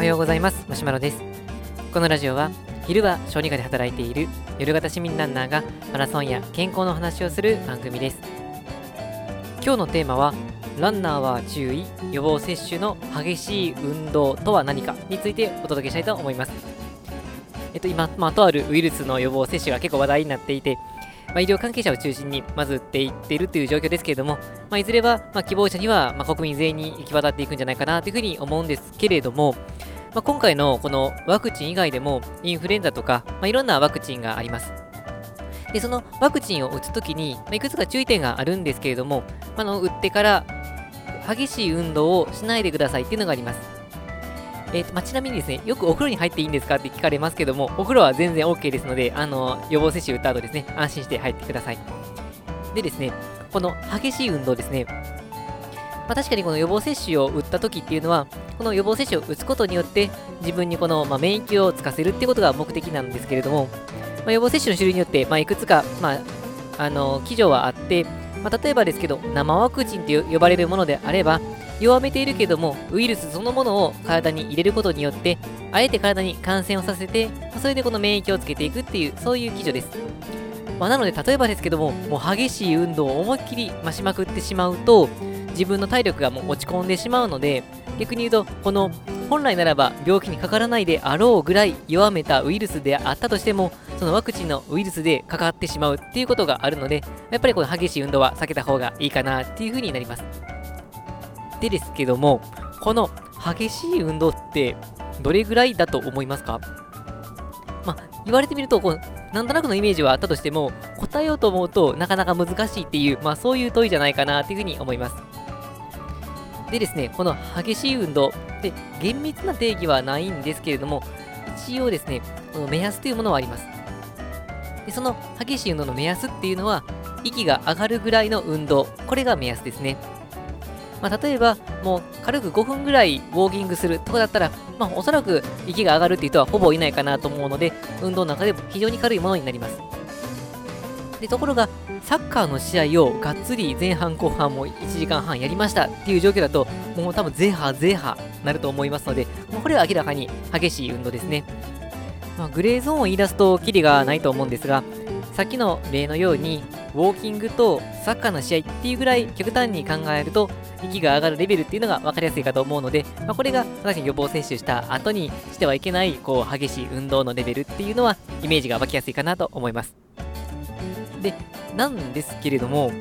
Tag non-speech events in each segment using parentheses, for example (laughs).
はようございます。マシュマロです。このラジオは昼は小児科で働いている夜型市民ランナーがマラソンや健康の話をする番組です。今日のテーマはランナーは注意予防接種の激しい運動とは何かについてお届けしたいと思います。えっと今、まあ、とあるウイルスの予防接種が結構話題になっていてまあ、医療関係者を中心にまず打っていっているという状況ですけれども、まあ、いずれは、まあ、希望者には、まあ、国民全員に行き渡っていくんじゃないかなというふうに思うんですけれども、まあ、今回のこのワクチン以外でもインフルエンザとか、まあ、いろんなワクチンがあります。で、そのワクチンを打つときに、まあ、いくつか注意点があるんですけれども、あの打ってから激しい運動をしないでくださいっていうのがあります。えーとまあ、ちなみにですね、よくお風呂に入っていいんですかって聞かれますけども、お風呂は全然 OK ですので、あの予防接種打った後ですね、安心して入ってください。でですね、この激しい運動ですね、まあ、確かにこの予防接種を打った時っていうのは、この予防接種を打つことによって、自分にこの、まあ、免疫をつかせるってことが目的なんですけれども、まあ、予防接種の種類によって、ま、いくつか、まあ、あの、基準はあって、ま、例えばですけど、生ワクチンと呼ばれるものであれば、弱めているけども、ウイルスそのものを体に入れることによって、あえて体に感染をさせて、それでこの免疫をつけていくっていう、そういう基準です。まあ、なので、例えばですけども、もう激しい運動を思いっきり増しまくってしまうと、自分の体力がもう落ち込んでしまうので、逆に言うと、この本来ならば病気にかからないであろうぐらい弱めたウイルスであったとしても、そのワクチンのウイルスでかかってしまうっていうことがあるので、やっぱりこの激しい運動は避けた方がいいかなっていうふうになります。でですけども、この激しい運動ってどれぐらいだと思いますか？まあ、言われてみると、こう、なんとなくのイメージはあったとしても、答えようと思うとなかなか難しいっていう、まあそういう問いじゃないかなっていうふうに思います。でですね、この激しい運動、で、厳密な定義はないんですけれども、一応ですね、この目安というものはあります。で、その激しい運動の目安っていうのは、息が上がるぐらいの運動、これが目安ですね。まあ、例えば、もう軽く5分ぐらいウォーキングするとこだったら、まあ、おそらく息が上がるっていう人はほぼいないかなと思うので、運動の中でも非常に軽いものになります。で、ところが、サッカーの試合をがっつり前半後半も1時間半やりましたっていう状況だと、もう多分ゼーハーゼーハなると思いますので、もうこれは明らかに激しい運動ですね。まあ、グレーゾーンを言い出すとキリがないと思うんですが、さっきの例のように、ウォーキングとサッカーの試合っていうぐらい極端に考えると、息が上がるレベルっていうのが分かりやすいかと思うので、まあ、これがさっき予防接種した後にしてはいけないこう激しい運動のレベルっていうのはイメージが湧きやすいかなと思います。で、なんですけれども、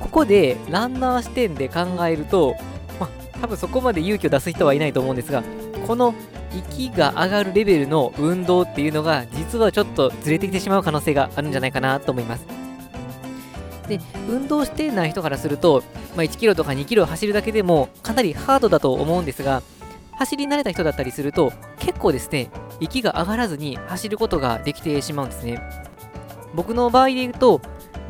ここでランナー視点で考えると、まあ、多分そこまで勇気を出す人はいないと思うんですが、この息が上がるレベルの運動っていうのが実はちょっとずれてきてしまう可能性があるんじゃないかなと思います。で、運動してない人からすると、まあ、1キロとか2キロ走るだけでもかなりハードだと思うんですが、走り慣れた人だったりすると、結構ですね、息が上がらずに走ることができてしまうんですね。僕の場合で言うと、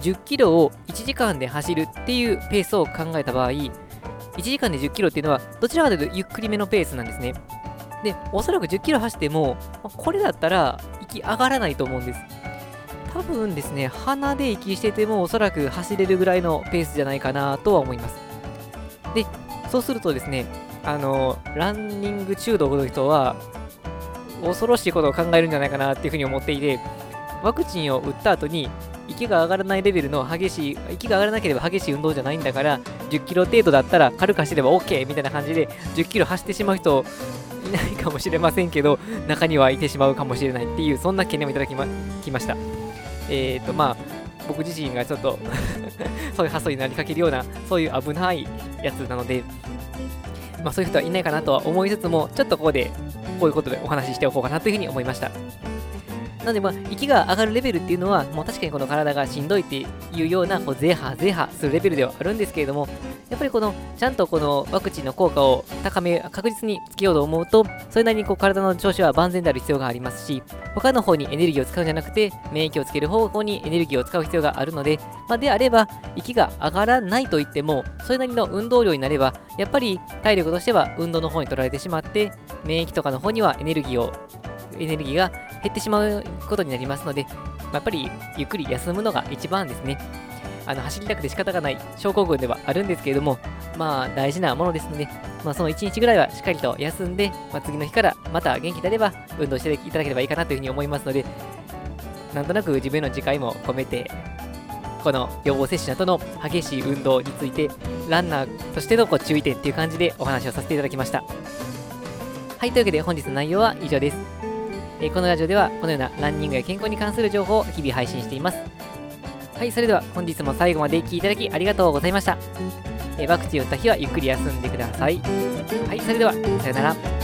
10キロを1時間で走るっていうペースを考えた場合、1時間で10キロっていうのは、どちらかというとゆっくりめのペースなんですね。で、おそらく10キロ走っても、これだったら息上がらないと思うんです。多分ですね、鼻で息しててもおそらく走れるぐらいのペースじゃないかなとは思います。で、そうするとですね、あの、ランニング中毒の人は、恐ろしいことを考えるんじゃないかなっていうふうに思っていて、ワクチンを打った後に、息が上がらないレベルの激しい、息が上がらなければ激しい運動じゃないんだから、10キロ程度だったら軽く走れば OK みたいな感じで、10キロ走ってしまう人いないかもしれませんけど、中にはいてしまうかもしれないっていう、そんな懸念をいただきまきました。えっ、ー、と、まあ、僕自身がちょっと (laughs) そういう発想になりかけるような、そういう危ないやつなので、まあ、そういう人はいないかなとは思いつつも、ちょっとここで、こういうことでお話ししておこうかなというふうに思いました。なので、まあ、息が上がるレベルっていうのは、もう確かにこの体がしんどいっていうような、こう、ゼーハーゼーハーするレベルではあるんですけれども、やっぱりこの、ちゃんとこのワクチンの効果を高め、確実につけようと思うと、それなりにこう体の調子は万全である必要がありますし、他の方にエネルギーを使うんじゃなくて、免疫をつける方向にエネルギーを使う必要があるので、まあ、であれば、息が上がらないと言っても、それなりの運動量になれば、やっぱり体力としては運動の方に取られてしまって、免疫とかの方にはエネルギーを、エネルギーが減ってしまうことになりますので、まあ、やっぱりゆっくり休むのが一番ですね。あの走りたくて仕方がない症候群ではあるんですけれども、まあ大事なものですので、まあ、その1日ぐらいはしっかりと休んで、まあ、次の日からまた元気であれば運動していただければいいかなというふうに思いますので、なんとなく自分の次回も込めて、この予防接種などの激しい運動について、ランナーとしてのこう注意点っていう感じでお話をさせていただきました。はい、というわけで本日の内容は以上です。えー、このラジオではこのようなランニングや健康に関する情報を日々配信しています。はい、それでは本日も最後まで聴いていただきありがとうございました。えー、ワクチンを打った日はゆっくり休んでください。はい、それでは、さよなら。